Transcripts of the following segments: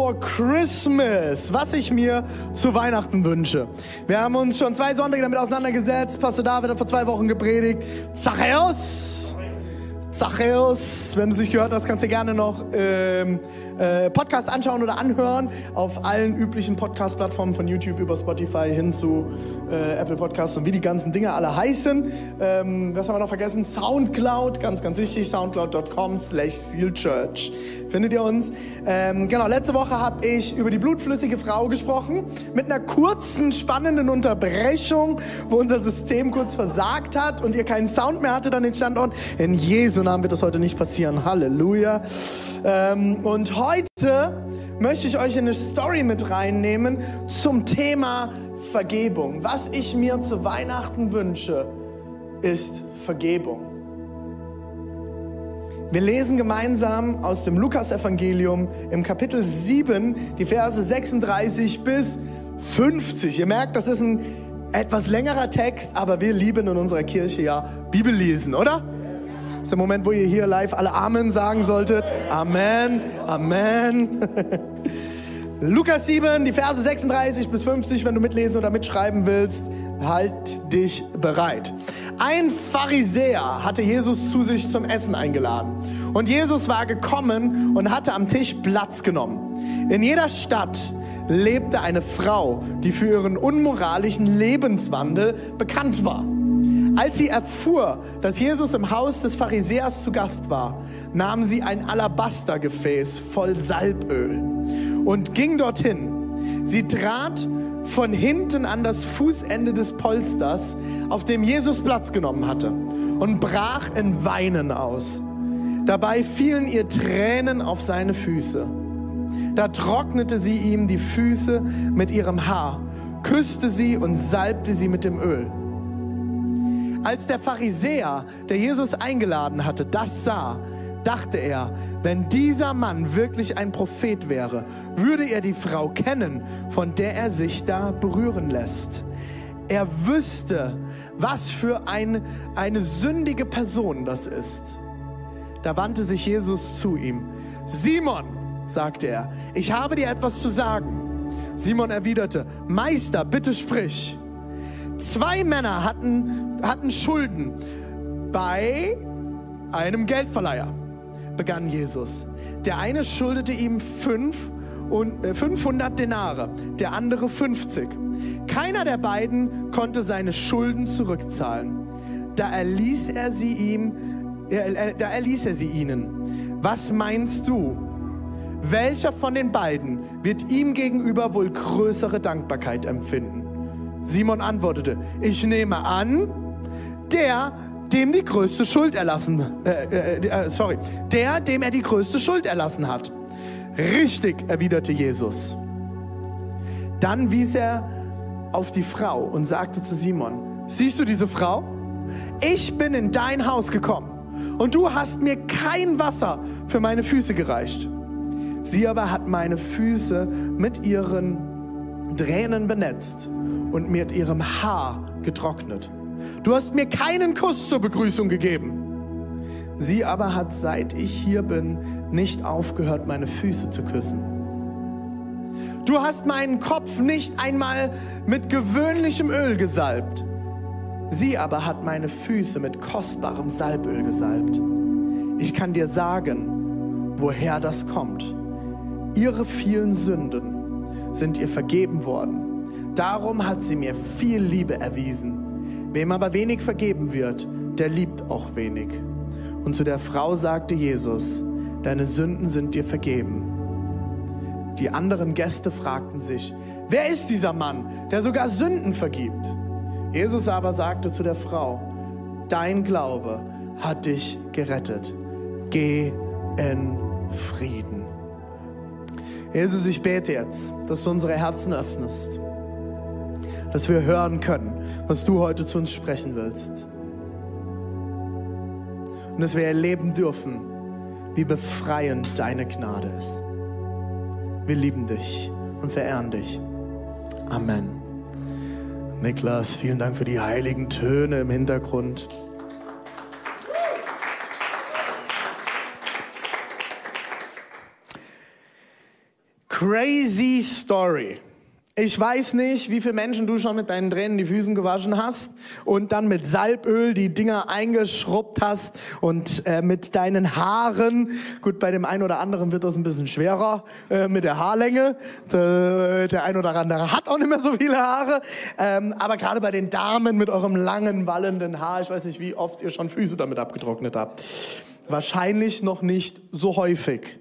for Christmas, was ich mir zu Weihnachten wünsche. Wir haben uns schon zwei Sonntage damit auseinandergesetzt. Pastor David hat vor zwei Wochen gepredigt. Zachäus! Zachäus, wenn du es nicht gehört hast, kannst du gerne noch ähm, äh, Podcast anschauen oder anhören auf allen üblichen Podcast-Plattformen von YouTube über Spotify hin zu äh, Apple Podcasts und wie die ganzen Dinge alle heißen. Ähm, was haben wir noch vergessen? Soundcloud, ganz, ganz wichtig, soundcloud.com slash sealchurch. Findet ihr uns? Ähm, genau, letzte Woche habe ich über die blutflüssige Frau gesprochen, mit einer kurzen, spannenden Unterbrechung, wo unser System kurz versagt hat und ihr keinen Sound mehr hatte, dann den Standort. In Jesu Namen wird das heute nicht passieren. Halleluja. Ähm, und heute möchte ich euch in eine Story mit reinnehmen zum Thema Vergebung. Was ich mir zu Weihnachten wünsche, ist Vergebung. Wir lesen gemeinsam aus dem Lukasevangelium im Kapitel 7 die Verse 36 bis 50. Ihr merkt, das ist ein etwas längerer Text, aber wir lieben in unserer Kirche ja Bibel lesen, oder? Das ist der Moment, wo ihr hier live alle Amen sagen solltet. Amen, Amen. Lukas 7, die Verse 36 bis 50, wenn du mitlesen oder mitschreiben willst, halt dich bereit. Ein Pharisäer hatte Jesus zu sich zum Essen eingeladen. Und Jesus war gekommen und hatte am Tisch Platz genommen. In jeder Stadt lebte eine Frau, die für ihren unmoralischen Lebenswandel bekannt war. Als sie erfuhr, dass Jesus im Haus des Pharisäers zu Gast war, nahm sie ein Alabastergefäß voll Salböl und ging dorthin. Sie trat von hinten an das Fußende des Polsters, auf dem Jesus Platz genommen hatte, und brach in Weinen aus. Dabei fielen ihr Tränen auf seine Füße. Da trocknete sie ihm die Füße mit ihrem Haar, küsste sie und salbte sie mit dem Öl. Als der Pharisäer, der Jesus eingeladen hatte, das sah, dachte er, wenn dieser Mann wirklich ein Prophet wäre, würde er die Frau kennen, von der er sich da berühren lässt. Er wüsste, was für ein, eine sündige Person das ist. Da wandte sich Jesus zu ihm. Simon, sagte er, ich habe dir etwas zu sagen. Simon erwiderte, Meister, bitte sprich. Zwei Männer hatten, hatten Schulden bei einem Geldverleiher, begann Jesus. Der eine schuldete ihm fünf und, äh, 500 Denare, der andere 50. Keiner der beiden konnte seine Schulden zurückzahlen. Da erließ er sie ihm, äh, äh, da erließ er sie ihnen. Was meinst du? Welcher von den beiden wird ihm gegenüber wohl größere Dankbarkeit empfinden? Simon antwortete, ich nehme an, der, dem die größte Schuld erlassen, äh, äh, äh, sorry, der, dem er die größte Schuld erlassen hat. Richtig, erwiderte Jesus. Dann wies er auf die Frau und sagte zu Simon, siehst du diese Frau? Ich bin in dein Haus gekommen und du hast mir kein Wasser für meine Füße gereicht. Sie aber hat meine Füße mit ihren Tränen benetzt und mit ihrem Haar getrocknet. Du hast mir keinen Kuss zur Begrüßung gegeben. Sie aber hat, seit ich hier bin, nicht aufgehört, meine Füße zu küssen. Du hast meinen Kopf nicht einmal mit gewöhnlichem Öl gesalbt. Sie aber hat meine Füße mit kostbarem Salböl gesalbt. Ich kann dir sagen, woher das kommt. Ihre vielen Sünden sind ihr vergeben worden. Darum hat sie mir viel Liebe erwiesen. Wem aber wenig vergeben wird, der liebt auch wenig. Und zu der Frau sagte Jesus, deine Sünden sind dir vergeben. Die anderen Gäste fragten sich, wer ist dieser Mann, der sogar Sünden vergibt? Jesus aber sagte zu der Frau, dein Glaube hat dich gerettet. Geh in Frieden. Jesus, ich bete jetzt, dass du unsere Herzen öffnest, dass wir hören können, was du heute zu uns sprechen willst. Und dass wir erleben dürfen, wie befreiend deine Gnade ist. Wir lieben dich und verehren dich. Amen. Niklas, vielen Dank für die heiligen Töne im Hintergrund. Crazy Story. Ich weiß nicht, wie viele Menschen du schon mit deinen Tränen die Füßen gewaschen hast und dann mit Salböl die Dinger eingeschrubbt hast und äh, mit deinen Haaren. Gut, bei dem einen oder anderen wird das ein bisschen schwerer äh, mit der Haarlänge. Der, der ein oder andere hat auch nicht mehr so viele Haare. Ähm, aber gerade bei den Damen mit eurem langen, wallenden Haar, ich weiß nicht, wie oft ihr schon Füße damit abgetrocknet habt. Wahrscheinlich noch nicht so häufig.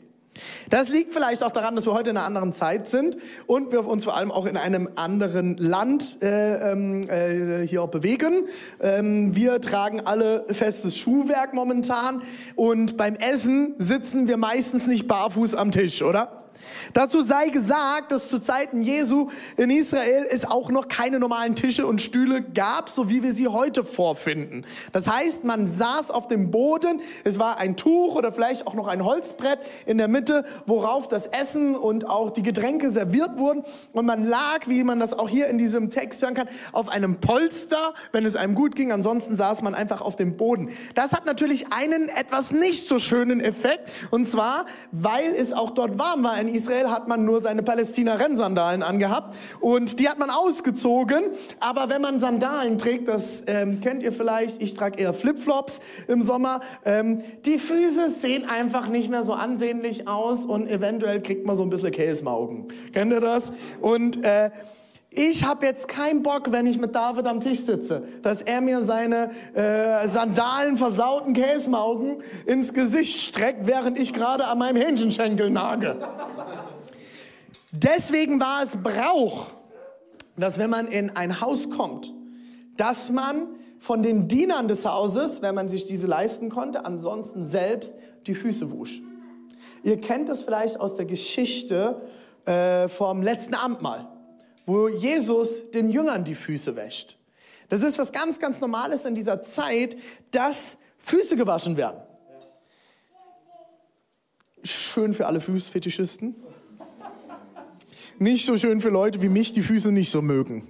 Das liegt vielleicht auch daran, dass wir heute in einer anderen Zeit sind und wir uns vor allem auch in einem anderen Land äh, ähm, äh, hier bewegen. Ähm, wir tragen alle festes Schuhwerk momentan und beim Essen sitzen wir meistens nicht barfuß am Tisch, oder? Dazu sei gesagt, dass zu Zeiten Jesu in Israel es auch noch keine normalen Tische und Stühle gab, so wie wir sie heute vorfinden. Das heißt, man saß auf dem Boden, es war ein Tuch oder vielleicht auch noch ein Holzbrett in der Mitte, worauf das Essen und auch die Getränke serviert wurden. Und man lag, wie man das auch hier in diesem Text hören kann, auf einem Polster, wenn es einem gut ging. Ansonsten saß man einfach auf dem Boden. Das hat natürlich einen etwas nicht so schönen Effekt. Und zwar, weil es auch dort warm war in Israel Israel hat man nur seine Palästina-Rennsandalen angehabt und die hat man ausgezogen. Aber wenn man Sandalen trägt, das ähm, kennt ihr vielleicht, ich trage eher Flipflops im Sommer, ähm, die Füße sehen einfach nicht mehr so ansehnlich aus und eventuell kriegt man so ein bisschen Käsemaugen. Kennt ihr das? Und äh, ich habe jetzt keinen Bock, wenn ich mit David am Tisch sitze, dass er mir seine äh, Sandalen versauten Käsemaugen ins Gesicht streckt, während ich gerade an meinem Hähnchenschenkel nage. Deswegen war es Brauch, dass wenn man in ein Haus kommt, dass man von den Dienern des Hauses, wenn man sich diese leisten konnte, ansonsten selbst die Füße wusch. Ihr kennt das vielleicht aus der Geschichte äh, vom letzten Abendmahl wo Jesus den Jüngern die Füße wäscht. Das ist was ganz, ganz Normales in dieser Zeit, dass Füße gewaschen werden. Schön für alle Fußfetischisten. Nicht so schön für Leute wie mich, die Füße nicht so mögen.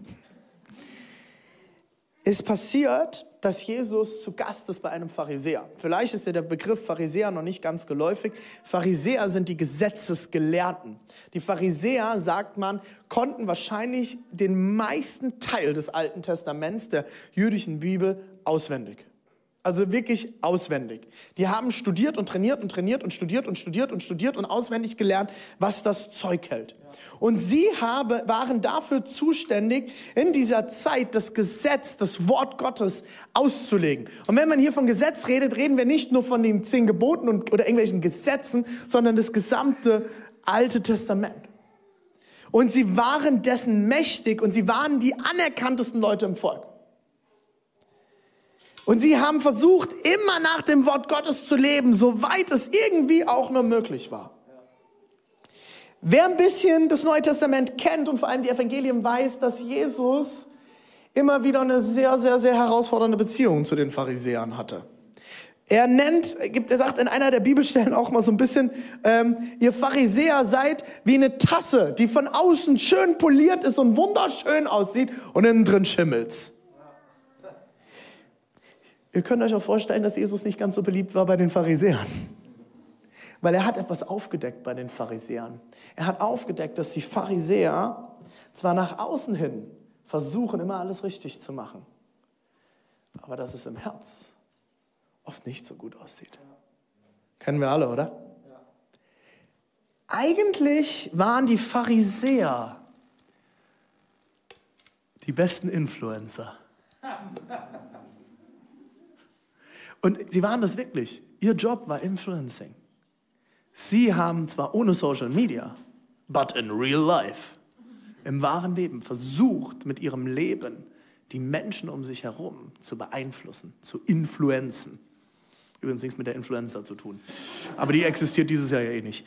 Es passiert, dass Jesus zu Gast ist bei einem Pharisäer. Vielleicht ist ja der Begriff Pharisäer noch nicht ganz geläufig. Pharisäer sind die Gesetzesgelehrten. Die Pharisäer, sagt man, konnten wahrscheinlich den meisten Teil des Alten Testaments der jüdischen Bibel auswendig. Also wirklich auswendig. Die haben studiert und trainiert und trainiert und studiert und studiert und studiert und auswendig gelernt, was das Zeug hält. Und sie habe, waren dafür zuständig, in dieser Zeit das Gesetz, das Wort Gottes auszulegen. Und wenn man hier von Gesetz redet, reden wir nicht nur von den zehn Geboten und, oder irgendwelchen Gesetzen, sondern das gesamte Alte Testament. Und sie waren dessen mächtig und sie waren die anerkanntesten Leute im Volk. Und sie haben versucht, immer nach dem Wort Gottes zu leben, soweit es irgendwie auch nur möglich war. Wer ein bisschen das Neue Testament kennt und vor allem die Evangelien weiß, dass Jesus immer wieder eine sehr, sehr, sehr herausfordernde Beziehung zu den Pharisäern hatte. Er nennt, er sagt in einer der Bibelstellen auch mal so ein bisschen, ähm, ihr Pharisäer seid wie eine Tasse, die von außen schön poliert ist und wunderschön aussieht und innen drin schimmelt's. Ihr könnt euch auch vorstellen, dass Jesus nicht ganz so beliebt war bei den Pharisäern. Weil er hat etwas aufgedeckt bei den Pharisäern. Er hat aufgedeckt, dass die Pharisäer zwar nach außen hin versuchen, immer alles richtig zu machen, aber dass es im Herz oft nicht so gut aussieht. Kennen wir alle, oder? Eigentlich waren die Pharisäer die besten Influencer. Und sie waren das wirklich. Ihr Job war Influencing. Sie haben zwar ohne Social Media, but in real life, im wahren Leben versucht, mit ihrem Leben die Menschen um sich herum zu beeinflussen, zu influenzen. Übrigens nichts mit der Influencer zu tun. Aber die existiert dieses Jahr ja eh nicht.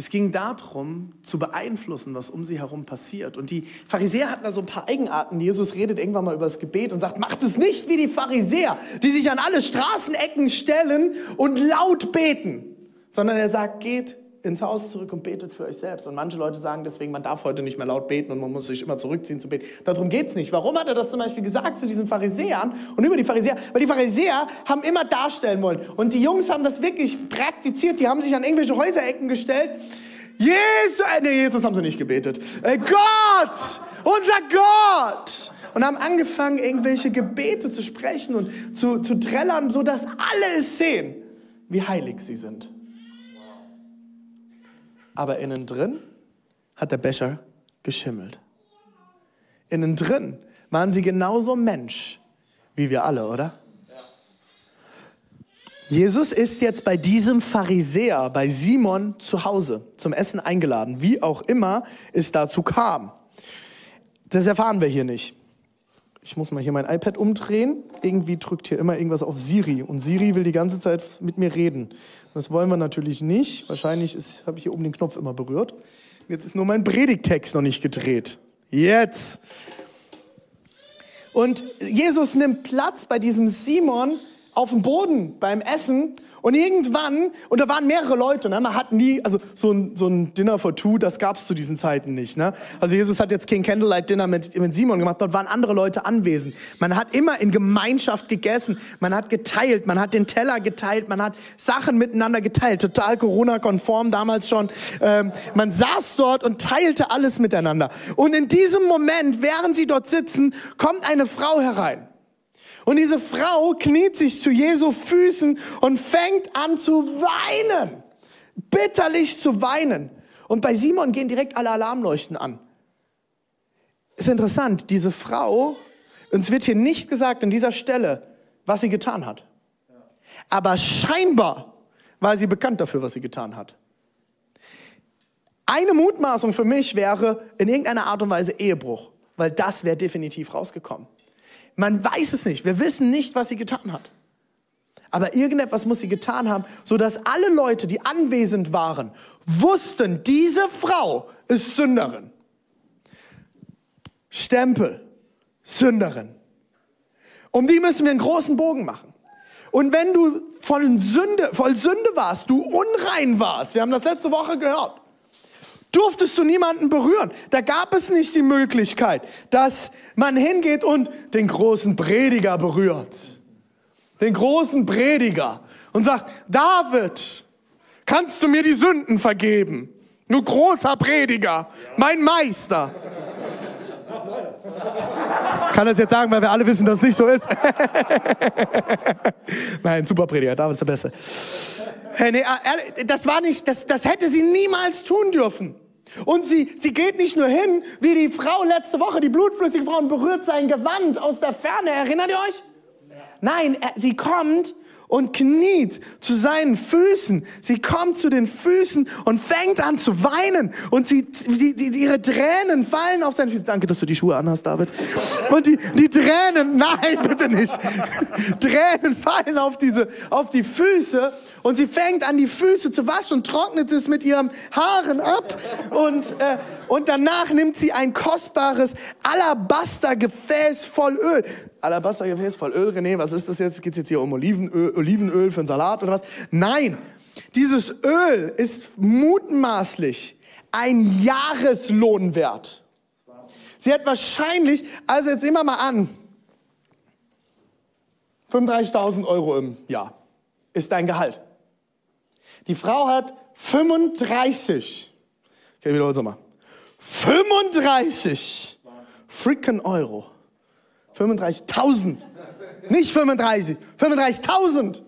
Es ging darum, zu beeinflussen, was um sie herum passiert. Und die Pharisäer hatten da so ein paar Eigenarten. Jesus redet irgendwann mal über das Gebet und sagt, macht es nicht wie die Pharisäer, die sich an alle Straßenecken stellen und laut beten, sondern er sagt, geht ins Haus zurück und betet für euch selbst. Und manche Leute sagen deswegen, man darf heute nicht mehr laut beten und man muss sich immer zurückziehen zu beten. Darum geht's nicht. Warum hat er das zum Beispiel gesagt zu diesen Pharisäern und über die Pharisäer? Weil die Pharisäer haben immer darstellen wollen. Und die Jungs haben das wirklich praktiziert. Die haben sich an irgendwelche Häuserecken gestellt. Jesus, äh, nee, Jesus haben sie nicht gebetet. Äh, Gott, unser Gott. Und haben angefangen, irgendwelche Gebete zu sprechen und zu, zu trällern, sodass alle es sehen, wie heilig sie sind aber innen drin hat der Becher geschimmelt. Innen drin waren sie genauso Mensch wie wir alle, oder? Jesus ist jetzt bei diesem Pharisäer, bei Simon zu Hause zum Essen eingeladen, wie auch immer es dazu kam. Das erfahren wir hier nicht. Ich muss mal hier mein iPad umdrehen. Irgendwie drückt hier immer irgendwas auf Siri und Siri will die ganze Zeit mit mir reden. Das wollen wir natürlich nicht. Wahrscheinlich habe ich hier oben den Knopf immer berührt. Jetzt ist nur mein Predigtext noch nicht gedreht. Jetzt. Und Jesus nimmt Platz bei diesem Simon auf dem Boden beim Essen und irgendwann, und da waren mehrere Leute, ne? man hat nie, also so ein, so ein Dinner for Two, das gab es zu diesen Zeiten nicht. Ne? Also Jesus hat jetzt kein Candlelight Dinner mit, mit Simon gemacht, dort waren andere Leute anwesend. Man hat immer in Gemeinschaft gegessen, man hat geteilt, man hat den Teller geteilt, man hat Sachen miteinander geteilt, total Corona-konform damals schon. Ähm, man saß dort und teilte alles miteinander. Und in diesem Moment, während sie dort sitzen, kommt eine Frau herein. Und diese Frau kniet sich zu Jesu Füßen und fängt an zu weinen. Bitterlich zu weinen. Und bei Simon gehen direkt alle Alarmleuchten an. Ist interessant, diese Frau, uns wird hier nicht gesagt an dieser Stelle, was sie getan hat. Aber scheinbar war sie bekannt dafür, was sie getan hat. Eine Mutmaßung für mich wäre in irgendeiner Art und Weise Ehebruch, weil das wäre definitiv rausgekommen. Man weiß es nicht. Wir wissen nicht, was sie getan hat. Aber irgendetwas muss sie getan haben, sodass alle Leute, die anwesend waren, wussten, diese Frau ist Sünderin. Stempel, Sünderin. Um die müssen wir einen großen Bogen machen. Und wenn du voll Sünde, voll Sünde warst, du unrein warst, wir haben das letzte Woche gehört, durftest du niemanden berühren. Da gab es nicht die Möglichkeit, dass man hingeht und den großen Prediger berührt. Den großen Prediger und sagt, David, kannst du mir die Sünden vergeben? Du großer Prediger, mein Meister. Kann das jetzt sagen, weil wir alle wissen, dass es nicht so ist. Nein, super Prediger, David ist der Beste. Hey, nee, äh, das war nicht, das, das hätte sie niemals tun dürfen. Und sie, sie geht nicht nur hin, wie die Frau letzte Woche, die blutflüssige Frau, und berührt sein Gewand aus der Ferne. Erinnert ihr euch? Nein, er, sie kommt und kniet zu seinen Füßen. Sie kommt zu den Füßen und fängt an zu weinen. Und sie, die, die, ihre Tränen fallen auf seine Füße. Danke, dass du die Schuhe anhast, David. Und die, die Tränen, nein, bitte nicht. Tränen fallen auf diese, auf die Füße. Und sie fängt an, die Füße zu waschen und trocknet es mit ihren Haaren ab. Und, äh, und danach nimmt sie ein kostbares Alabastergefäß voll Öl. Alabastergefäß voll Öl, René, was ist das jetzt? Geht es jetzt hier um Olivenöl, Olivenöl für einen Salat oder was? Nein, dieses Öl ist mutmaßlich ein Jahreslohn wert. Sie hat wahrscheinlich, also jetzt immer mal an, 35.000 Euro im Jahr ist dein Gehalt. Die Frau hat 35. Okay, wieder mal. 35 freaking Euro. 35.000. Nicht 35, 35.000.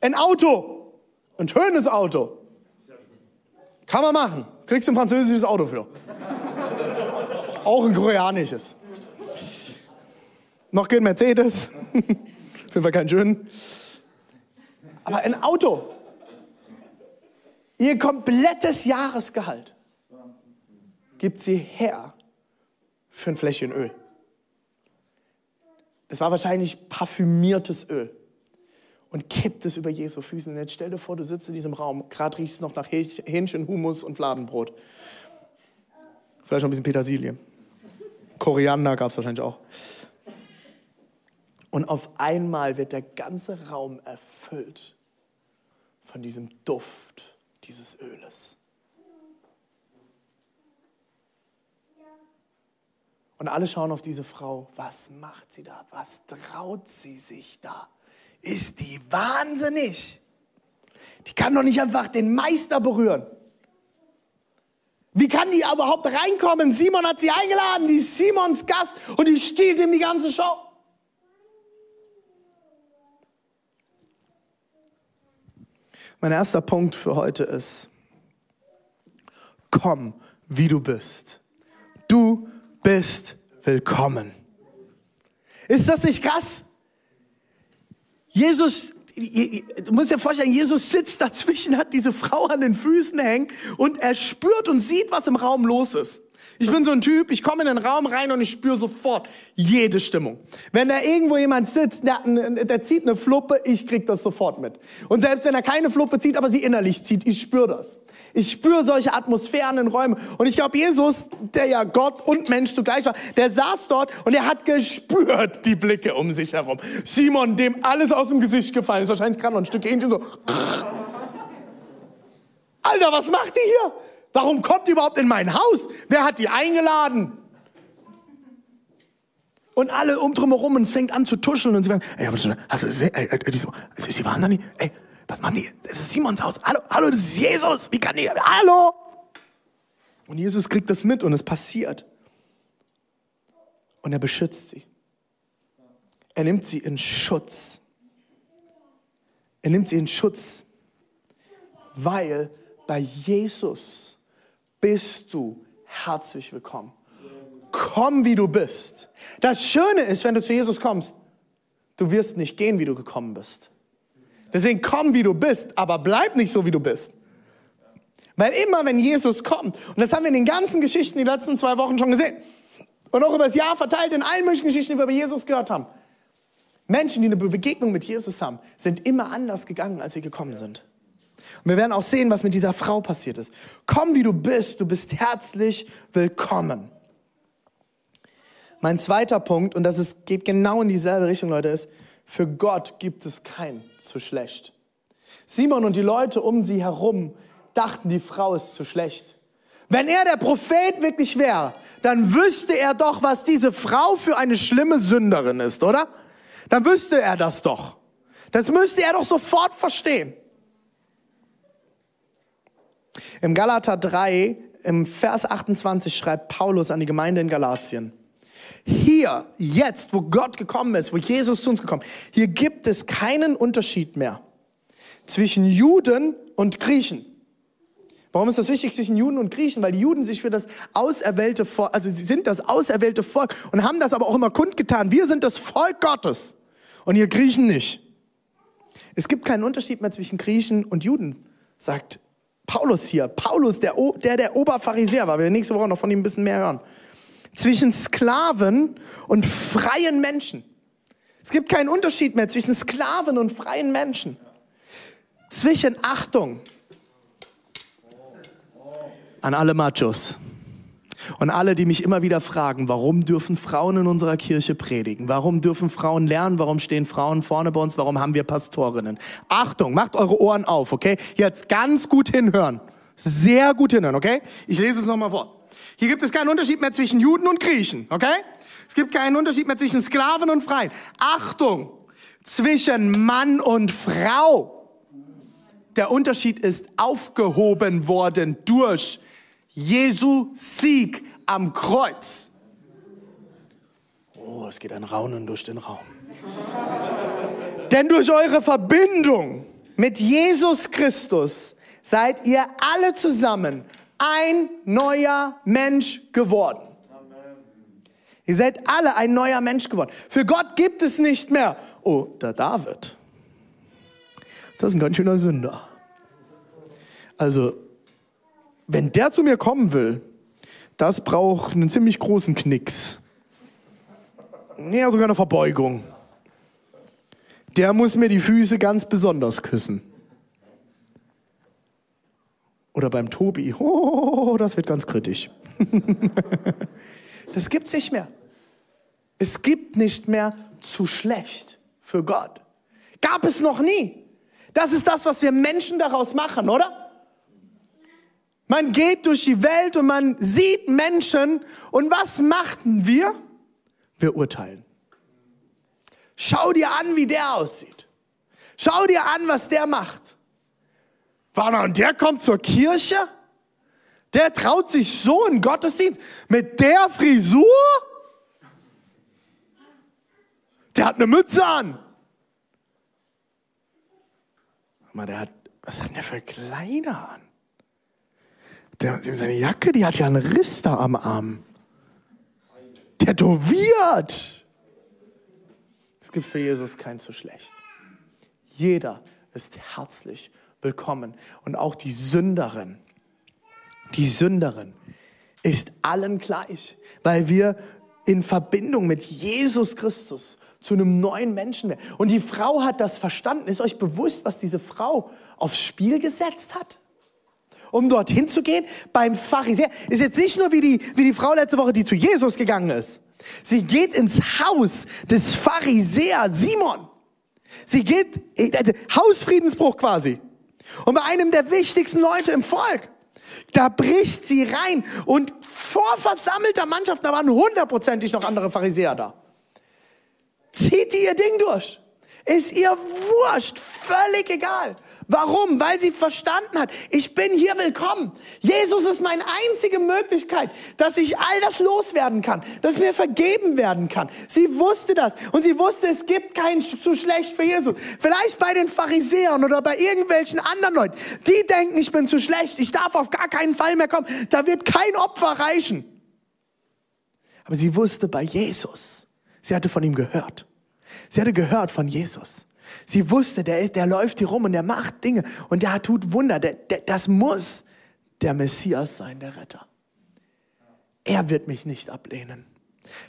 Ein Auto. Ein schönes Auto. Kann man machen. Kriegst du ein französisches Auto für. Auch ein koreanisches. Noch kein Mercedes. Auf jeden Fall kein schön. Aber ein Auto. Ihr komplettes Jahresgehalt gibt sie her für ein Fläschchen Öl. Es war wahrscheinlich parfümiertes Öl. und kippt es über Jesu Füßen. Und jetzt stell dir vor, du sitzt in diesem Raum, gerade riecht es noch nach Hähnchen, Hummus und Fladenbrot. Vielleicht noch ein bisschen Petersilie. Koriander gab es wahrscheinlich auch. Und auf einmal wird der ganze Raum erfüllt von diesem Duft dieses Öles. Und alle schauen auf diese Frau. Was macht sie da? Was traut sie sich da? Ist die wahnsinnig? Die kann doch nicht einfach den Meister berühren. Wie kann die überhaupt reinkommen? Simon hat sie eingeladen, die ist Simons Gast und die stiehlt ihm die ganze Show. Mein erster Punkt für heute ist, komm, wie du bist. Du bist willkommen. Ist das nicht krass? Jesus, du musst dir vorstellen, Jesus sitzt dazwischen, hat diese Frau an den Füßen hängen und er spürt und sieht, was im Raum los ist. Ich bin so ein Typ, ich komme in den Raum rein und ich spüre sofort jede Stimmung. Wenn da irgendwo jemand sitzt, der, der, zieht eine Fluppe, ich krieg das sofort mit. Und selbst wenn er keine Fluppe zieht, aber sie innerlich zieht, ich spüre das. Ich spüre solche Atmosphären in Räumen. Und ich glaube, Jesus, der ja Gott und Mensch zugleich war, der saß dort und er hat gespürt die Blicke um sich herum. Simon, dem alles aus dem Gesicht gefallen ist, wahrscheinlich gerade noch ein Stück Hähnchen so. Alter, was macht die hier? Warum kommt die überhaupt in mein Haus? Wer hat die eingeladen? Und alle um drum herum und es fängt an zu tuscheln und sie sagen, ey, ey, die sie waren da nicht, ey, was machen die? Das ist Simons Haus. Hallo, hallo, das ist Jesus. Wie kann die? Hallo! Und Jesus kriegt das mit und es passiert. Und er beschützt sie. Er nimmt sie in Schutz. Er nimmt sie in Schutz, weil bei Jesus bist du herzlich willkommen. Komm, wie du bist. Das Schöne ist, wenn du zu Jesus kommst, du wirst nicht gehen, wie du gekommen bist. Deswegen komm, wie du bist, aber bleib nicht so, wie du bist. Weil immer, wenn Jesus kommt, und das haben wir in den ganzen Geschichten die letzten zwei Wochen schon gesehen, und auch über das Jahr verteilt in allen möglichen Geschichten, die wir über Jesus gehört haben, Menschen, die eine Begegnung mit Jesus haben, sind immer anders gegangen, als sie gekommen sind. Und wir werden auch sehen, was mit dieser Frau passiert ist. Komm, wie du bist, du bist herzlich willkommen. Mein zweiter Punkt, und das ist, geht genau in dieselbe Richtung, Leute, ist, für Gott gibt es kein zu schlecht. Simon und die Leute um sie herum dachten, die Frau ist zu schlecht. Wenn er der Prophet wirklich wäre, dann wüsste er doch, was diese Frau für eine schlimme Sünderin ist, oder? Dann wüsste er das doch. Das müsste er doch sofort verstehen. Im Galater 3, im Vers 28 schreibt Paulus an die Gemeinde in Galatien. Hier, jetzt, wo Gott gekommen ist, wo Jesus zu uns gekommen ist, hier gibt es keinen Unterschied mehr zwischen Juden und Griechen. Warum ist das wichtig zwischen Juden und Griechen? Weil die Juden sich für das auserwählte Volk, also sie sind das auserwählte Volk und haben das aber auch immer kundgetan. Wir sind das Volk Gottes und ihr Griechen nicht. Es gibt keinen Unterschied mehr zwischen Griechen und Juden, sagt Paulus hier. Paulus, der der, der Oberpharisäer war. Wir nächste Woche noch von ihm ein bisschen mehr hören zwischen Sklaven und freien Menschen. Es gibt keinen Unterschied mehr zwischen Sklaven und freien Menschen. Zwischen Achtung an alle Machos und alle, die mich immer wieder fragen, warum dürfen Frauen in unserer Kirche predigen? Warum dürfen Frauen lernen? Warum stehen Frauen vorne bei uns? Warum haben wir Pastorinnen? Achtung, macht eure Ohren auf, okay? Jetzt ganz gut hinhören. Sehr gut hinhören, okay? Ich lese es nochmal vor. Hier gibt es keinen Unterschied mehr zwischen Juden und Griechen, okay? Es gibt keinen Unterschied mehr zwischen Sklaven und Freien. Achtung, zwischen Mann und Frau. Der Unterschied ist aufgehoben worden durch Jesu Sieg am Kreuz. Oh, es geht ein Raunen durch den Raum. Denn durch eure Verbindung mit Jesus Christus seid ihr alle zusammen ein neuer Mensch geworden. Ihr seid alle ein neuer Mensch geworden. Für Gott gibt es nicht mehr, oh, der David, das ist ein ganz schöner Sünder. Also, wenn der zu mir kommen will, das braucht einen ziemlich großen Knicks. Ja, sogar eine Verbeugung. der muss mir die Füße ganz besonders küssen. Oder beim Tobi, oh, das wird ganz kritisch. das gibt's nicht mehr. Es gibt nicht mehr zu schlecht für Gott. Gab es noch nie. Das ist das, was wir Menschen daraus machen, oder? Man geht durch die Welt und man sieht Menschen und was machten wir? Wir urteilen. Schau dir an, wie der aussieht. Schau dir an, was der macht. Warte und der kommt zur Kirche? Der traut sich so in Gottesdienst mit der Frisur? Der hat eine Mütze an. Mal, der hat, was hat der für Kleider an? Der, seine Jacke, die hat ja einen Riss da am Arm. Tätowiert. Es gibt für Jesus kein zu schlecht. Jeder ist herzlich willkommen. Und auch die Sünderin, die Sünderin ist allen gleich, weil wir in Verbindung mit Jesus Christus zu einem neuen Menschen werden. Und die Frau hat das verstanden. Ist euch bewusst, was diese Frau aufs Spiel gesetzt hat? Um dorthin zu gehen, beim Pharisäer. Ist jetzt nicht nur wie die, wie die Frau letzte Woche, die zu Jesus gegangen ist. Sie geht ins Haus des Pharisäer Simon. Sie geht, also Hausfriedensbruch quasi. Und bei einem der wichtigsten Leute im Volk. Da bricht sie rein und vor versammelter Mannschaft, da waren hundertprozentig noch andere Pharisäer da. Zieht die ihr Ding durch. Ist ihr wurscht, völlig egal. Warum? Weil sie verstanden hat, ich bin hier willkommen. Jesus ist meine einzige Möglichkeit, dass ich all das loswerden kann, dass mir vergeben werden kann. Sie wusste das und sie wusste, es gibt kein zu schlecht für Jesus. Vielleicht bei den Pharisäern oder bei irgendwelchen anderen Leuten, die denken, ich bin zu schlecht, ich darf auf gar keinen Fall mehr kommen, da wird kein Opfer reichen. Aber sie wusste bei Jesus, sie hatte von ihm gehört. Sie hatte gehört von Jesus. Sie wusste, der, der läuft hier rum und der macht Dinge und der tut Wunder. Der, der, das muss der Messias sein, der Retter. Er wird mich nicht ablehnen.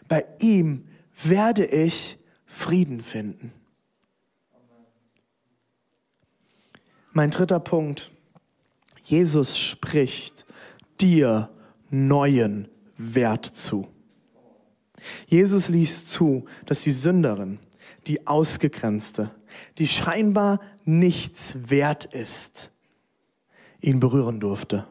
Bei ihm werde ich Frieden finden. Mein dritter Punkt. Jesus spricht dir neuen Wert zu. Jesus ließ zu, dass die Sünderin, die Ausgegrenzte, die scheinbar nichts wert ist, ihn berühren durfte.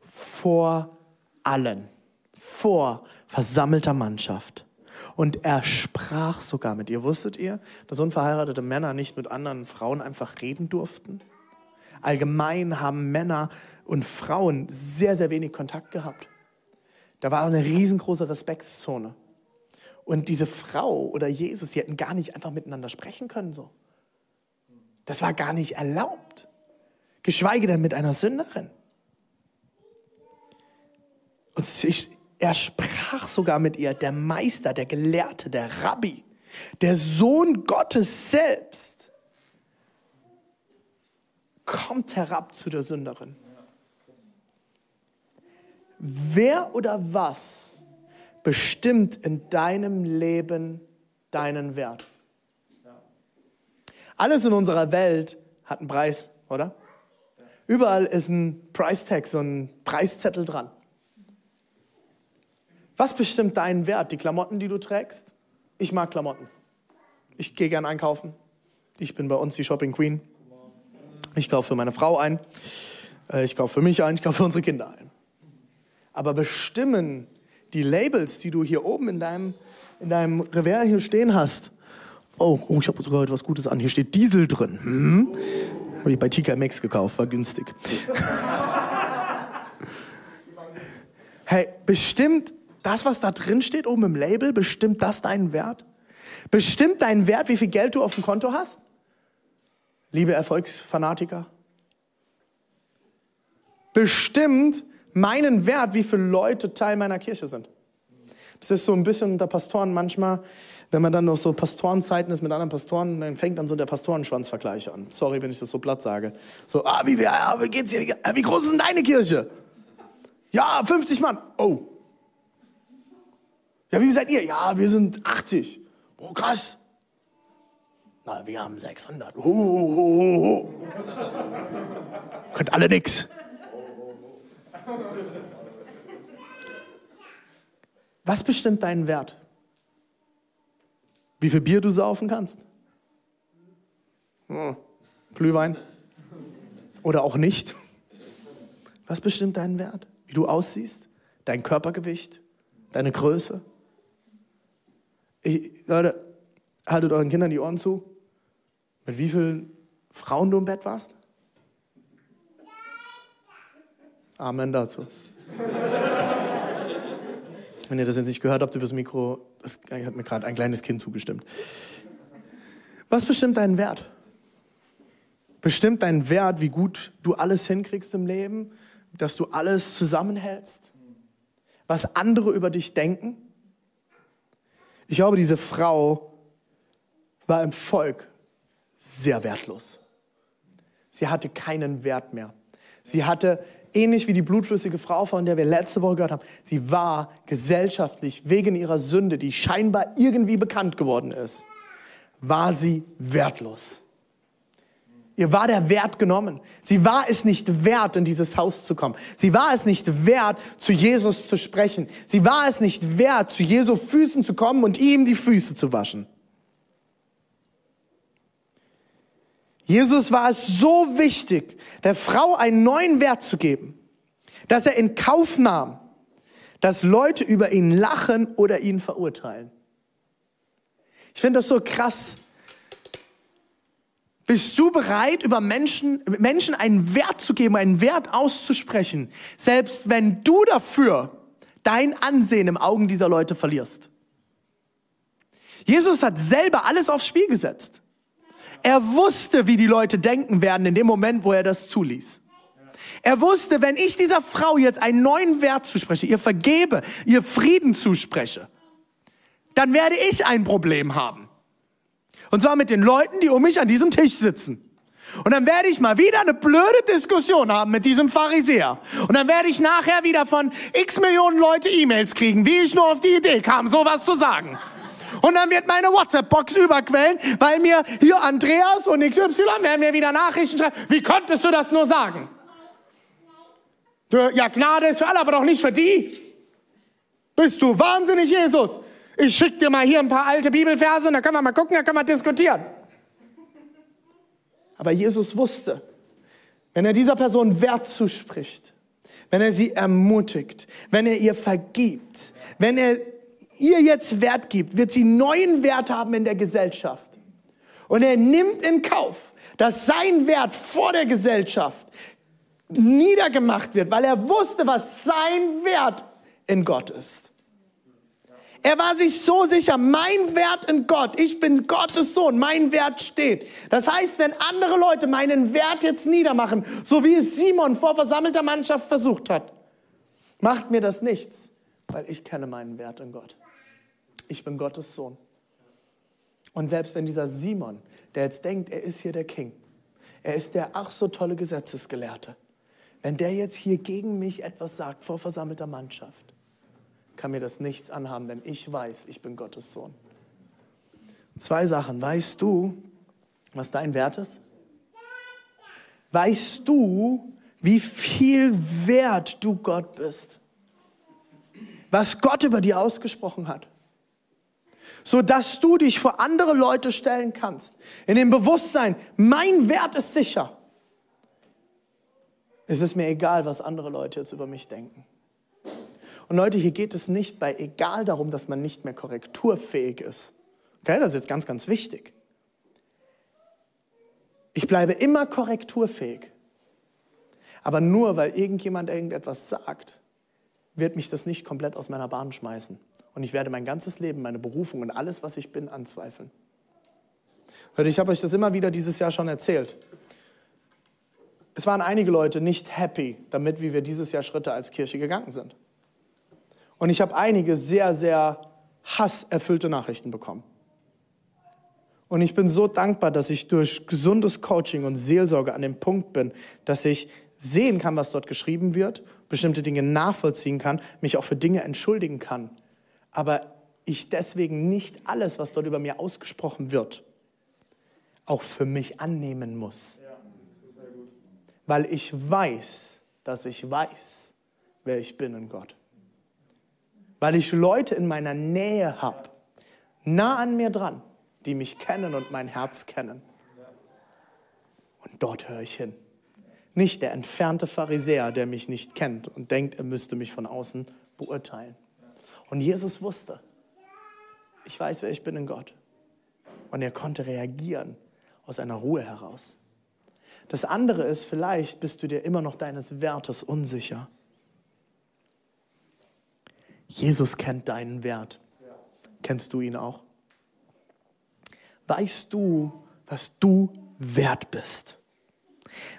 Vor allen, vor versammelter Mannschaft. Und er sprach sogar mit ihr. Wusstet ihr, dass unverheiratete Männer nicht mit anderen Frauen einfach reden durften? Allgemein haben Männer und Frauen sehr, sehr wenig Kontakt gehabt. Da war eine riesengroße Respektszone. Und diese Frau oder Jesus, die hätten gar nicht einfach miteinander sprechen können so. Das war gar nicht erlaubt. Geschweige denn mit einer Sünderin. Und er sprach sogar mit ihr, der Meister, der Gelehrte, der Rabbi, der Sohn Gottes selbst, kommt herab zu der Sünderin. Wer oder was bestimmt in deinem Leben deinen Wert. Alles in unserer Welt hat einen Preis, oder? Überall ist ein Price Tag, so ein Preiszettel dran. Was bestimmt deinen Wert? Die Klamotten, die du trägst? Ich mag Klamotten. Ich gehe gern einkaufen. Ich bin bei uns die Shopping Queen. Ich kaufe für meine Frau ein. Äh, ich kaufe für mich ein. Ich kaufe für unsere Kinder ein. Aber bestimmen die Labels, die du hier oben in deinem, in deinem Revers hier stehen hast. Oh, oh ich habe sogar etwas Gutes an. Hier steht Diesel drin. Hm? Habe ich bei TK Max gekauft, war günstig. hey, bestimmt das, was da drin steht, oben im Label, bestimmt das deinen Wert? Bestimmt deinen Wert, wie viel Geld du auf dem Konto hast? Liebe Erfolgsfanatiker? Bestimmt meinen Wert, wie viele Leute Teil meiner Kirche sind. Das ist so ein bisschen unter Pastoren manchmal, wenn man dann noch so Pastorenzeiten ist mit anderen Pastoren, dann fängt dann so der Pastorenschwanzvergleich an. Sorry, wenn ich das so platt sage. So, ah, wie, ah, wie geht's hier? Wie groß ist denn deine Kirche? Ja, 50 Mann. Oh. Ja, wie seid ihr? Ja, wir sind 80. Oh, krass. Na, wir haben 600. Uhuhuhu. Könnt alle nix. Was bestimmt deinen Wert? Wie viel Bier du saufen kannst? Hm. Glühwein? Oder auch nicht? Was bestimmt deinen Wert? Wie du aussiehst? Dein Körpergewicht? Deine Größe? Ich, Leute, haltet euren Kindern die Ohren zu. Mit wie vielen Frauen du im Bett warst? Amen dazu. Wenn ihr das jetzt nicht gehört habt über das Mikro, das hat mir gerade ein kleines Kind zugestimmt. Was bestimmt deinen Wert? Bestimmt deinen Wert, wie gut du alles hinkriegst im Leben, dass du alles zusammenhältst, was andere über dich denken? Ich glaube, diese Frau war im Volk sehr wertlos. Sie hatte keinen Wert mehr. Sie hatte, ähnlich wie die blutflüssige Frau, von der wir letzte Woche gehört haben, sie war gesellschaftlich wegen ihrer Sünde, die scheinbar irgendwie bekannt geworden ist, war sie wertlos. Ihr war der Wert genommen. Sie war es nicht wert, in dieses Haus zu kommen. Sie war es nicht wert, zu Jesus zu sprechen. Sie war es nicht wert, zu Jesu Füßen zu kommen und ihm die Füße zu waschen. Jesus war es so wichtig, der Frau einen neuen Wert zu geben, dass er in Kauf nahm, dass Leute über ihn lachen oder ihn verurteilen. Ich finde das so krass. Bist du bereit, über Menschen, Menschen einen Wert zu geben, einen Wert auszusprechen, selbst wenn du dafür dein Ansehen im Augen dieser Leute verlierst? Jesus hat selber alles aufs Spiel gesetzt. Er wusste, wie die Leute denken werden in dem Moment, wo er das zuließ. Er wusste, wenn ich dieser Frau jetzt einen neuen Wert zuspreche, ihr vergebe, ihr Frieden zuspreche, dann werde ich ein Problem haben. Und zwar mit den Leuten, die um mich an diesem Tisch sitzen. Und dann werde ich mal wieder eine blöde Diskussion haben mit diesem Pharisäer. Und dann werde ich nachher wieder von x Millionen Leute E-Mails kriegen, wie ich nur auf die Idee kam, sowas zu sagen. Und dann wird meine WhatsApp-Box überquellen, weil mir hier Andreas und XY werden mir wieder Nachrichten schreiben. Wie konntest du das nur sagen? Ja, Gnade ist für alle, aber doch nicht für die. Bist du wahnsinnig, Jesus? Ich schick dir mal hier ein paar alte Bibelverse und dann können wir mal gucken, dann können wir diskutieren. Aber Jesus wusste, wenn er dieser Person Wert zuspricht, wenn er sie ermutigt, wenn er ihr vergibt, wenn er ihr jetzt Wert gibt, wird sie neuen Wert haben in der Gesellschaft. Und er nimmt in Kauf, dass sein Wert vor der Gesellschaft niedergemacht wird, weil er wusste, was sein Wert in Gott ist. Er war sich so sicher, mein Wert in Gott, ich bin Gottes Sohn, mein Wert steht. Das heißt, wenn andere Leute meinen Wert jetzt niedermachen, so wie es Simon vor versammelter Mannschaft versucht hat, macht mir das nichts, weil ich kenne meinen Wert in Gott ich bin Gottes Sohn. Und selbst wenn dieser Simon, der jetzt denkt, er ist hier der King, er ist der ach so tolle Gesetzesgelehrte, wenn der jetzt hier gegen mich etwas sagt vor versammelter Mannschaft, kann mir das nichts anhaben, denn ich weiß, ich bin Gottes Sohn. Zwei Sachen. Weißt du, was dein Wert ist? Weißt du, wie viel wert du Gott bist? Was Gott über dir ausgesprochen hat? So dass du dich vor andere Leute stellen kannst. In dem Bewusstsein, mein Wert ist sicher. Es ist mir egal, was andere Leute jetzt über mich denken. Und Leute, hier geht es nicht bei egal darum, dass man nicht mehr korrekturfähig ist. Okay, das ist jetzt ganz, ganz wichtig. Ich bleibe immer korrekturfähig. Aber nur weil irgendjemand irgendetwas sagt, wird mich das nicht komplett aus meiner Bahn schmeißen. Und ich werde mein ganzes Leben, meine Berufung und alles, was ich bin, anzweifeln. Leute, ich habe euch das immer wieder dieses Jahr schon erzählt. Es waren einige Leute nicht happy damit, wie wir dieses Jahr Schritte als Kirche gegangen sind. Und ich habe einige sehr, sehr hasserfüllte Nachrichten bekommen. Und ich bin so dankbar, dass ich durch gesundes Coaching und Seelsorge an dem Punkt bin, dass ich sehen kann, was dort geschrieben wird, bestimmte Dinge nachvollziehen kann, mich auch für Dinge entschuldigen kann, aber ich deswegen nicht alles, was dort über mir ausgesprochen wird, auch für mich annehmen muss. Weil ich weiß, dass ich weiß, wer ich bin in Gott. Weil ich Leute in meiner Nähe habe, nah an mir dran, die mich kennen und mein Herz kennen. Und dort höre ich hin. Nicht der entfernte Pharisäer, der mich nicht kennt und denkt, er müsste mich von außen beurteilen. Und Jesus wusste, ich weiß, wer ich bin in Gott. Und er konnte reagieren aus einer Ruhe heraus. Das andere ist, vielleicht bist du dir immer noch deines Wertes unsicher. Jesus kennt deinen Wert. Kennst du ihn auch? Weißt du, was du wert bist?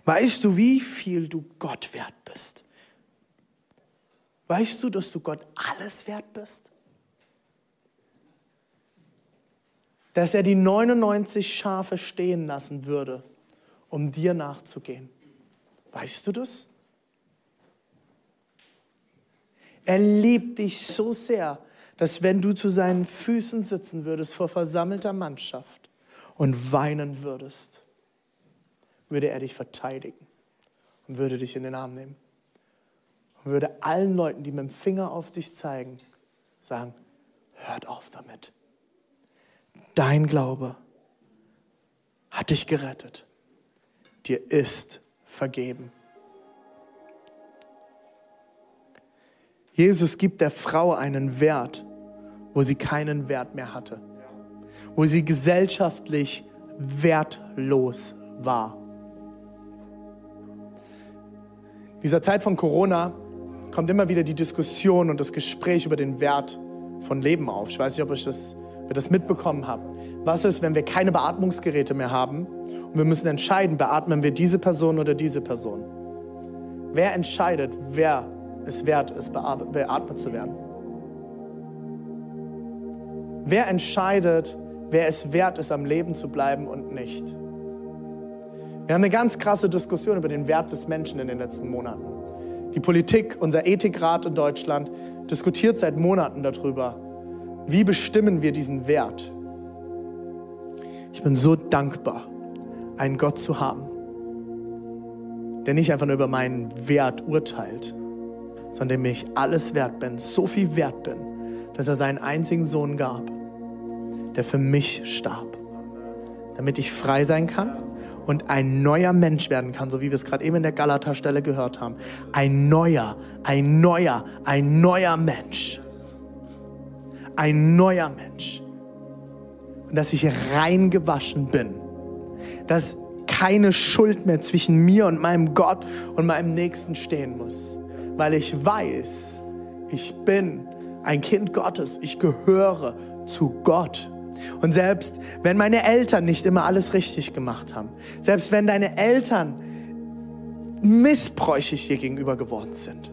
Weißt du, wie viel du Gott wert bist? Weißt du, dass du Gott alles wert bist? Dass er die 99 Schafe stehen lassen würde, um dir nachzugehen. Weißt du das? Er liebt dich so sehr, dass wenn du zu seinen Füßen sitzen würdest vor versammelter Mannschaft und weinen würdest, würde er dich verteidigen und würde dich in den Arm nehmen und würde allen Leuten, die mit dem Finger auf dich zeigen, sagen, hört auf damit. Dein Glaube hat dich gerettet. Dir ist vergeben. Jesus gibt der Frau einen Wert, wo sie keinen Wert mehr hatte, wo sie gesellschaftlich wertlos war. In dieser Zeit von Corona kommt immer wieder die Diskussion und das Gespräch über den Wert von Leben auf. Ich weiß nicht, ob, ich das, ihr das mitbekommen habt. Was ist, wenn wir keine Beatmungsgeräte mehr haben und wir müssen entscheiden, beatmen wir diese Person oder diese Person? Wer entscheidet, wer es wert ist, beatmet zu werden? Wer entscheidet, wer es wert ist, am Leben zu bleiben und nicht? Wir haben eine ganz krasse Diskussion über den Wert des Menschen in den letzten Monaten. Die Politik, unser Ethikrat in Deutschland, diskutiert seit Monaten darüber, wie bestimmen wir diesen Wert. Ich bin so dankbar, einen Gott zu haben, der nicht einfach nur über meinen Wert urteilt, sondern dem ich alles wert bin, so viel wert bin, dass er seinen einzigen Sohn gab, der für mich starb, damit ich frei sein kann und ein neuer Mensch werden kann, so wie wir es gerade eben in der Galata-Stelle gehört haben. Ein neuer, ein neuer, ein neuer Mensch. Ein neuer Mensch. Und dass ich reingewaschen bin. Dass keine Schuld mehr zwischen mir und meinem Gott und meinem Nächsten stehen muss weil ich weiß, ich bin ein Kind Gottes, ich gehöre zu Gott. Und selbst wenn meine Eltern nicht immer alles richtig gemacht haben, selbst wenn deine Eltern missbräuchig dir gegenüber geworden sind,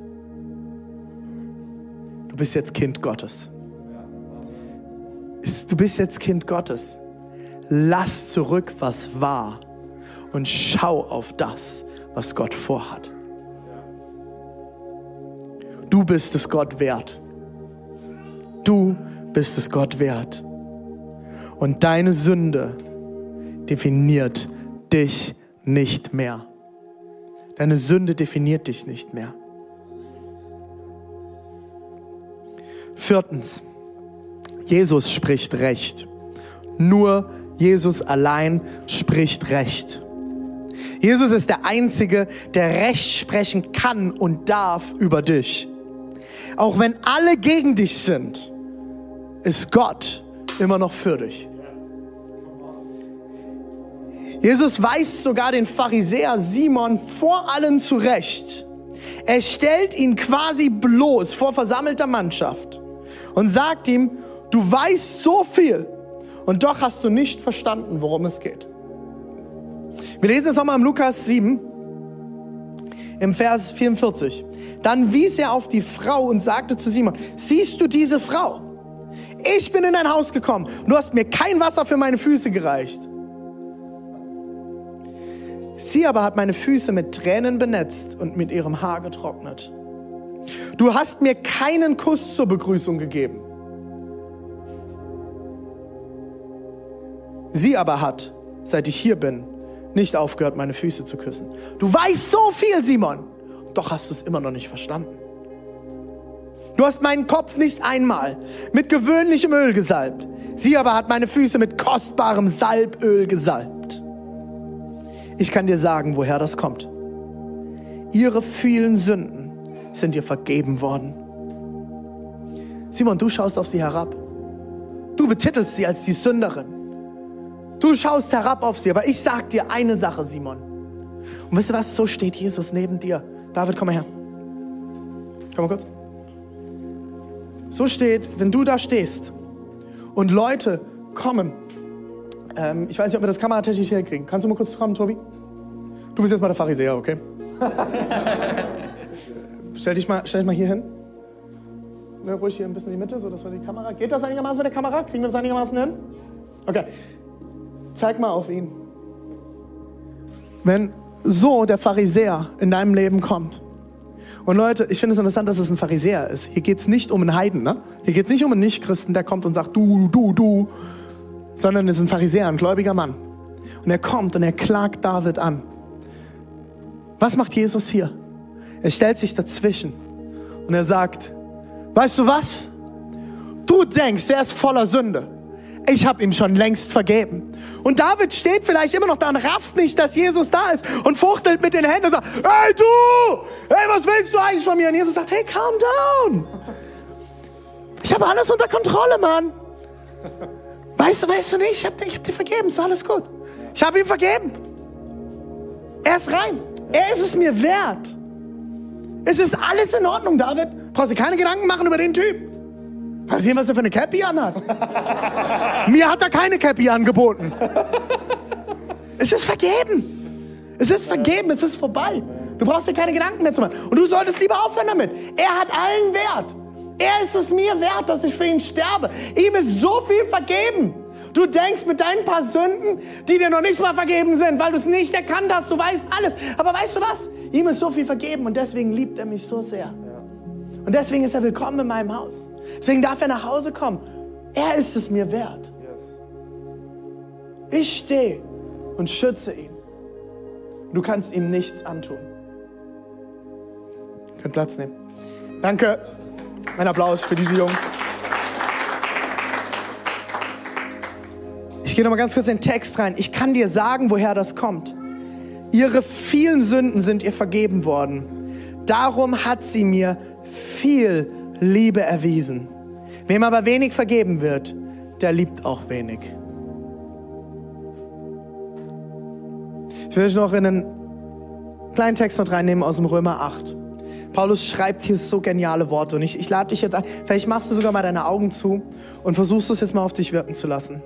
du bist jetzt Kind Gottes. Du bist jetzt Kind Gottes. Lass zurück, was war und schau auf das, was Gott vorhat. Du bist es Gott wert. Du bist es Gott wert. Und deine Sünde definiert dich nicht mehr. Deine Sünde definiert dich nicht mehr. Viertens, Jesus spricht Recht. Nur Jesus allein spricht Recht. Jesus ist der Einzige, der Recht sprechen kann und darf über dich. Auch wenn alle gegen dich sind, ist Gott immer noch für dich. Jesus weist sogar den Pharisäer Simon vor allen zurecht. Er stellt ihn quasi bloß vor versammelter Mannschaft und sagt ihm, du weißt so viel und doch hast du nicht verstanden, worum es geht. Wir lesen es nochmal im Lukas 7, im Vers 44. Dann wies er auf die Frau und sagte zu Simon, siehst du diese Frau? Ich bin in dein Haus gekommen du hast mir kein Wasser für meine Füße gereicht. Sie aber hat meine Füße mit Tränen benetzt und mit ihrem Haar getrocknet. Du hast mir keinen Kuss zur Begrüßung gegeben. Sie aber hat seit ich hier bin, nicht aufgehört, meine Füße zu küssen. Du weißt so viel, Simon, doch hast du es immer noch nicht verstanden. Du hast meinen Kopf nicht einmal mit gewöhnlichem Öl gesalbt. Sie aber hat meine Füße mit kostbarem Salböl gesalbt. Ich kann dir sagen, woher das kommt. Ihre vielen Sünden sind ihr vergeben worden. Simon, du schaust auf sie herab. Du betitelst sie als die Sünderin. Du schaust herab auf sie, aber ich sag dir eine Sache, Simon. Und weißt du was? So steht Jesus neben dir. David, komm mal her. Komm mal kurz. So steht, wenn du da stehst und Leute kommen. Ähm, ich weiß nicht, ob wir das kameratechnisch hinkriegen. Kannst du mal kurz kommen, Tobi? Du bist jetzt mal der Pharisäer, okay? stell, dich mal, stell dich mal hier hin. Ne, ruhig hier ein bisschen in die Mitte, so dass wir die Kamera. Geht das einigermaßen mit der Kamera? Kriegen wir das einigermaßen hin? Okay. Zeig mal auf ihn. Wenn so der Pharisäer in deinem Leben kommt. Und Leute, ich finde es interessant, dass es ein Pharisäer ist. Hier geht es nicht um einen Heiden, ne? Hier geht es nicht um einen Nichtchristen, der kommt und sagt, du, du, du, sondern es ist ein Pharisäer, ein gläubiger Mann. Und er kommt und er klagt David an. Was macht Jesus hier? Er stellt sich dazwischen und er sagt, weißt du was? Du denkst, er ist voller Sünde. Ich habe ihm schon längst vergeben. Und David steht vielleicht immer noch da und rafft nicht, dass Jesus da ist und fuchtelt mit den Händen und sagt, hey du, hey, was willst du eigentlich von mir? Und Jesus sagt, hey, calm down. Ich habe alles unter Kontrolle, Mann. Weißt du, weißt du nicht, ich habe hab dir vergeben, ist alles gut. Ich habe ihm vergeben. Er ist rein. Er ist es mir wert. Es ist alles in Ordnung, David. Brauchst du keine Gedanken machen über den Typ. Hast du gesehen, was er für eine Cappy anhat? Mir hat er keine Cappy angeboten. es ist vergeben. Es ist vergeben, es ist vorbei. Du brauchst dir keine Gedanken mehr zu machen. Und du solltest lieber aufhören damit. Er hat allen Wert. Er ist es mir wert, dass ich für ihn sterbe. Ihm ist so viel vergeben. Du denkst mit deinen paar Sünden, die dir noch nicht mal vergeben sind, weil du es nicht erkannt hast, du weißt alles. Aber weißt du was? Ihm ist so viel vergeben und deswegen liebt er mich so sehr. Und deswegen ist er willkommen in meinem Haus. Deswegen darf er nach Hause kommen. Er ist es mir wert. Ich stehe und schütze ihn. Du kannst ihm nichts antun. Ihr könnt Platz nehmen. Danke. Ein Applaus für diese Jungs. Ich gehe noch mal ganz kurz in den Text rein. Ich kann dir sagen, woher das kommt. Ihre vielen Sünden sind ihr vergeben worden. Darum hat sie mir viel Liebe erwiesen. Wem aber wenig vergeben wird, der liebt auch wenig. Ich will euch noch in einen kleinen Text mit reinnehmen aus dem Römer 8. Paulus schreibt hier so geniale Worte und ich, ich lade dich jetzt ein, vielleicht machst du sogar mal deine Augen zu und versuchst es jetzt mal auf dich wirken zu lassen.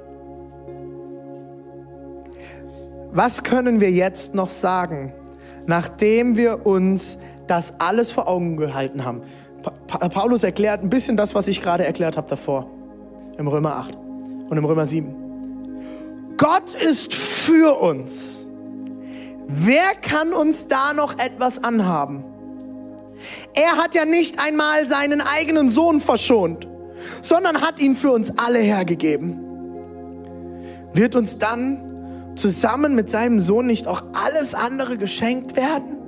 Was können wir jetzt noch sagen, nachdem wir uns das alles vor Augen gehalten haben? Pa Paulus erklärt ein bisschen das, was ich gerade erklärt habe davor, im Römer 8 und im Römer 7. Gott ist für uns. Wer kann uns da noch etwas anhaben? Er hat ja nicht einmal seinen eigenen Sohn verschont, sondern hat ihn für uns alle hergegeben. Wird uns dann zusammen mit seinem Sohn nicht auch alles andere geschenkt werden?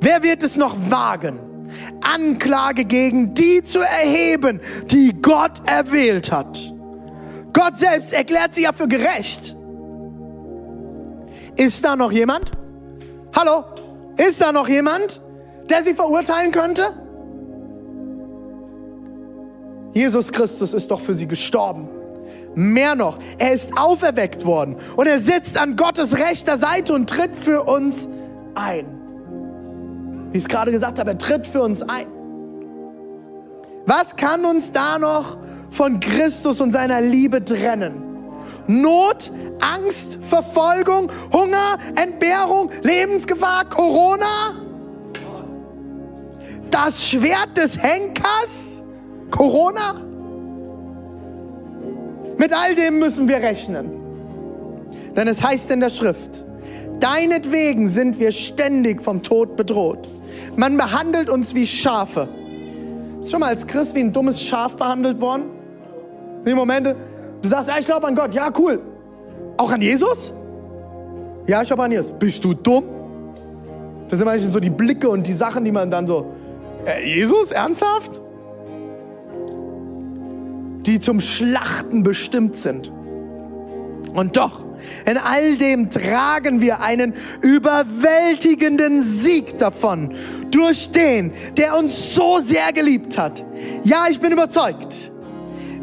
Wer wird es noch wagen, Anklage gegen die zu erheben, die Gott erwählt hat? Gott selbst erklärt sie ja für gerecht. Ist da noch jemand? Hallo? Ist da noch jemand? der sie verurteilen könnte? Jesus Christus ist doch für sie gestorben. Mehr noch, er ist auferweckt worden und er sitzt an Gottes rechter Seite und tritt für uns ein. Wie ich es gerade gesagt habe, er tritt für uns ein. Was kann uns da noch von Christus und seiner Liebe trennen? Not, Angst, Verfolgung, Hunger, Entbehrung, Lebensgefahr, Corona? das Schwert des Henkers, Corona. Mit all dem müssen wir rechnen. Denn es heißt in der Schrift, deinetwegen sind wir ständig vom Tod bedroht. Man behandelt uns wie Schafe. Ist schon mal als Christ wie ein dummes Schaf behandelt worden? In den Momente, du sagst, ja, ich glaube an Gott, ja, cool. Auch an Jesus? Ja, ich glaube an Jesus. Bist du dumm? Das sind manchmal so die Blicke und die Sachen, die man dann so, äh, Jesus, ernsthaft? Die zum Schlachten bestimmt sind. Und doch, in all dem tragen wir einen überwältigenden Sieg davon durch den, der uns so sehr geliebt hat. Ja, ich bin überzeugt,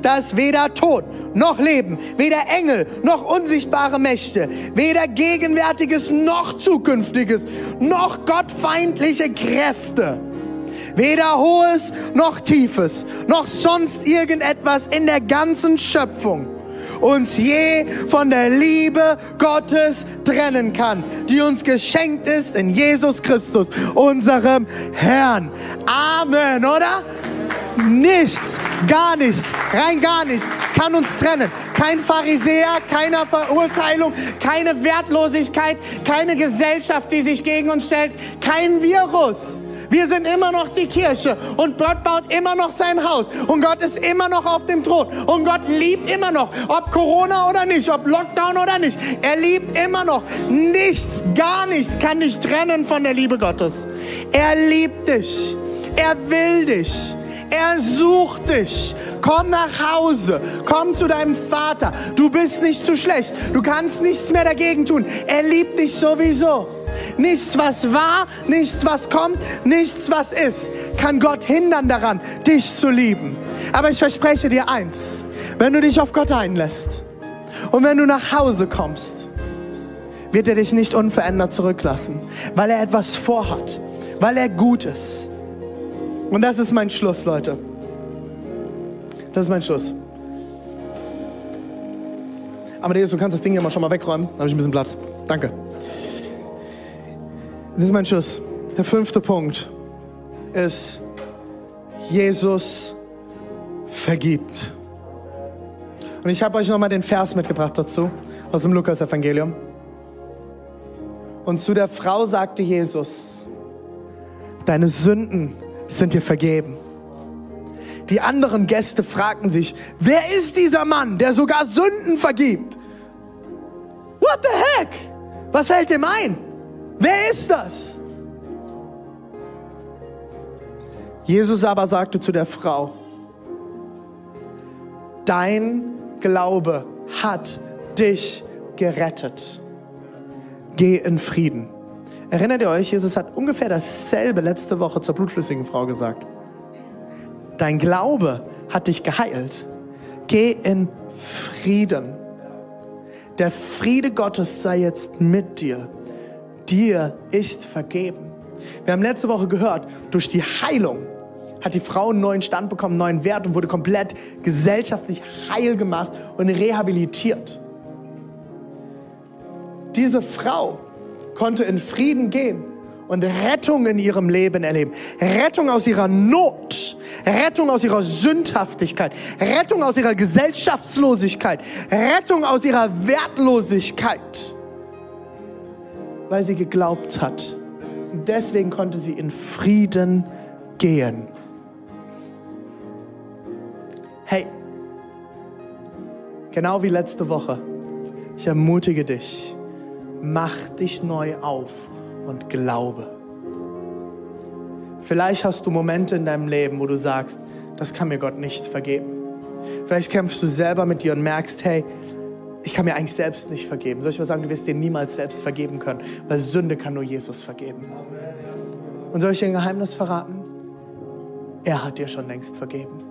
dass weder Tod noch Leben, weder Engel noch unsichtbare Mächte, weder Gegenwärtiges noch Zukünftiges, noch gottfeindliche Kräfte, weder Hohes noch Tiefes, noch sonst irgendetwas in der ganzen Schöpfung uns je von der Liebe Gottes trennen kann, die uns geschenkt ist in Jesus Christus, unserem Herrn. Amen, oder? Nichts, gar nichts, rein gar nichts kann uns trennen. Kein Pharisäer, keine Verurteilung, keine Wertlosigkeit, keine Gesellschaft, die sich gegen uns stellt, kein Virus. Wir sind immer noch die Kirche und Gott baut immer noch sein Haus und Gott ist immer noch auf dem Thron und Gott liebt immer noch, ob Corona oder nicht, ob Lockdown oder nicht. Er liebt immer noch. Nichts, gar nichts kann dich trennen von der Liebe Gottes. Er liebt dich. Er will dich. Er sucht dich. Komm nach Hause. Komm zu deinem Vater. Du bist nicht zu schlecht. Du kannst nichts mehr dagegen tun. Er liebt dich sowieso. Nichts, was war, nichts, was kommt, nichts, was ist, kann Gott hindern daran, dich zu lieben. Aber ich verspreche dir eins, wenn du dich auf Gott einlässt und wenn du nach Hause kommst, wird er dich nicht unverändert zurücklassen, weil er etwas vorhat, weil er gut ist. Und das ist mein Schluss, Leute. Das ist mein Schluss. Amadeus, du kannst das Ding ja mal schon mal wegräumen. Da habe ich ein bisschen Platz. Danke. Das ist mein Schluss. Der fünfte Punkt ist, Jesus vergibt. Und ich habe euch nochmal den Vers mitgebracht dazu, aus dem Lukas-Evangelium. Und zu der Frau sagte Jesus, deine Sünden sind dir vergeben. Die anderen Gäste fragten sich, wer ist dieser Mann, der sogar Sünden vergibt? What the heck? Was fällt ihm ein? Wer ist das? Jesus aber sagte zu der Frau, dein Glaube hat dich gerettet. Geh in Frieden. Erinnert ihr euch, Jesus hat ungefähr dasselbe letzte Woche zur blutflüssigen Frau gesagt. Dein Glaube hat dich geheilt. Geh in Frieden. Der Friede Gottes sei jetzt mit dir. Dir ist vergeben. Wir haben letzte Woche gehört, durch die Heilung hat die Frau einen neuen Stand bekommen, einen neuen Wert und wurde komplett gesellschaftlich heil gemacht und rehabilitiert. Diese Frau konnte in Frieden gehen und Rettung in ihrem Leben erleben. Rettung aus ihrer Not, Rettung aus ihrer Sündhaftigkeit, Rettung aus ihrer Gesellschaftslosigkeit, Rettung aus ihrer Wertlosigkeit, weil sie geglaubt hat. Und deswegen konnte sie in Frieden gehen. Hey, genau wie letzte Woche, ich ermutige dich, mach dich neu auf und glaube. Vielleicht hast du Momente in deinem Leben, wo du sagst, das kann mir Gott nicht vergeben. Vielleicht kämpfst du selber mit dir und merkst, hey, ich kann mir eigentlich selbst nicht vergeben. Soll ich mal sagen, du wirst dir niemals selbst vergeben können, weil Sünde kann nur Jesus vergeben. Und soll ich dir ein Geheimnis verraten? Er hat dir schon längst vergeben.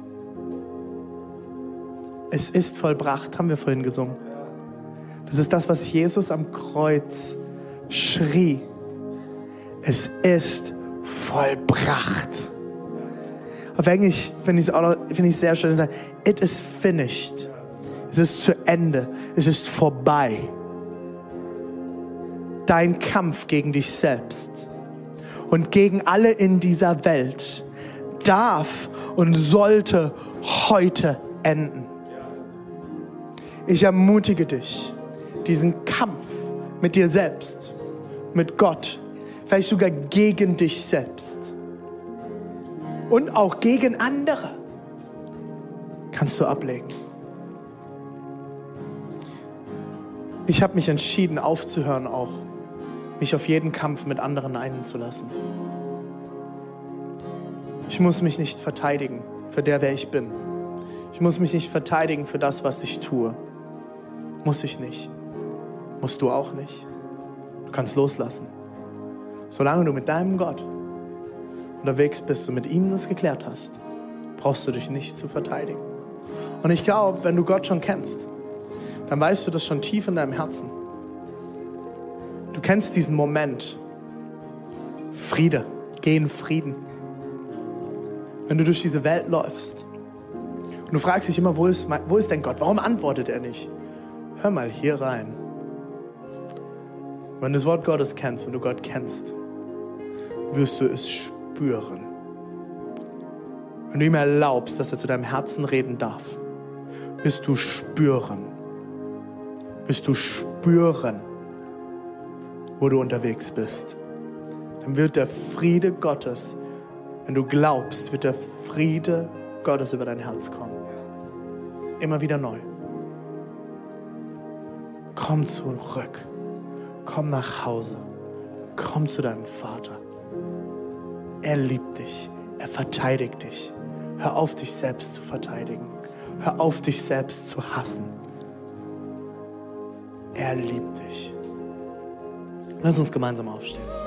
Es ist vollbracht, haben wir vorhin gesungen. Das ist das, was Jesus am Kreuz schrie. Es ist vollbracht. Auf Englisch finde ich es find ich sehr schön. It is finished. Es ist zu Ende. Es ist vorbei. Dein Kampf gegen dich selbst und gegen alle in dieser Welt darf und sollte heute enden. Ich ermutige dich, diesen Kampf mit dir selbst, mit Gott, vielleicht sogar gegen dich selbst und auch gegen andere, kannst du ablegen. Ich habe mich entschieden, aufzuhören, auch mich auf jeden Kampf mit anderen einzulassen. Ich muss mich nicht verteidigen für der, wer ich bin. Ich muss mich nicht verteidigen für das, was ich tue. Muss ich nicht. Musst du auch nicht. Du kannst loslassen. Solange du mit deinem Gott unterwegs bist und mit ihm das geklärt hast, brauchst du dich nicht zu verteidigen. Und ich glaube, wenn du Gott schon kennst, dann weißt du das schon tief in deinem Herzen. Du kennst diesen Moment. Friede, geh in Frieden. Wenn du durch diese Welt läufst und du fragst dich immer, wo ist, mein, wo ist denn Gott? Warum antwortet er nicht? Hör mal hier rein. Wenn du das Wort Gottes kennst und du Gott kennst, wirst du es spüren. Wenn du ihm erlaubst, dass er zu deinem Herzen reden darf, wirst du spüren, wirst du spüren, wo du unterwegs bist. Dann wird der Friede Gottes, wenn du glaubst, wird der Friede Gottes über dein Herz kommen. Immer wieder neu. Komm zurück. Komm nach Hause. Komm zu deinem Vater. Er liebt dich. Er verteidigt dich. Hör auf, dich selbst zu verteidigen. Hör auf, dich selbst zu hassen. Er liebt dich. Lass uns gemeinsam aufstehen.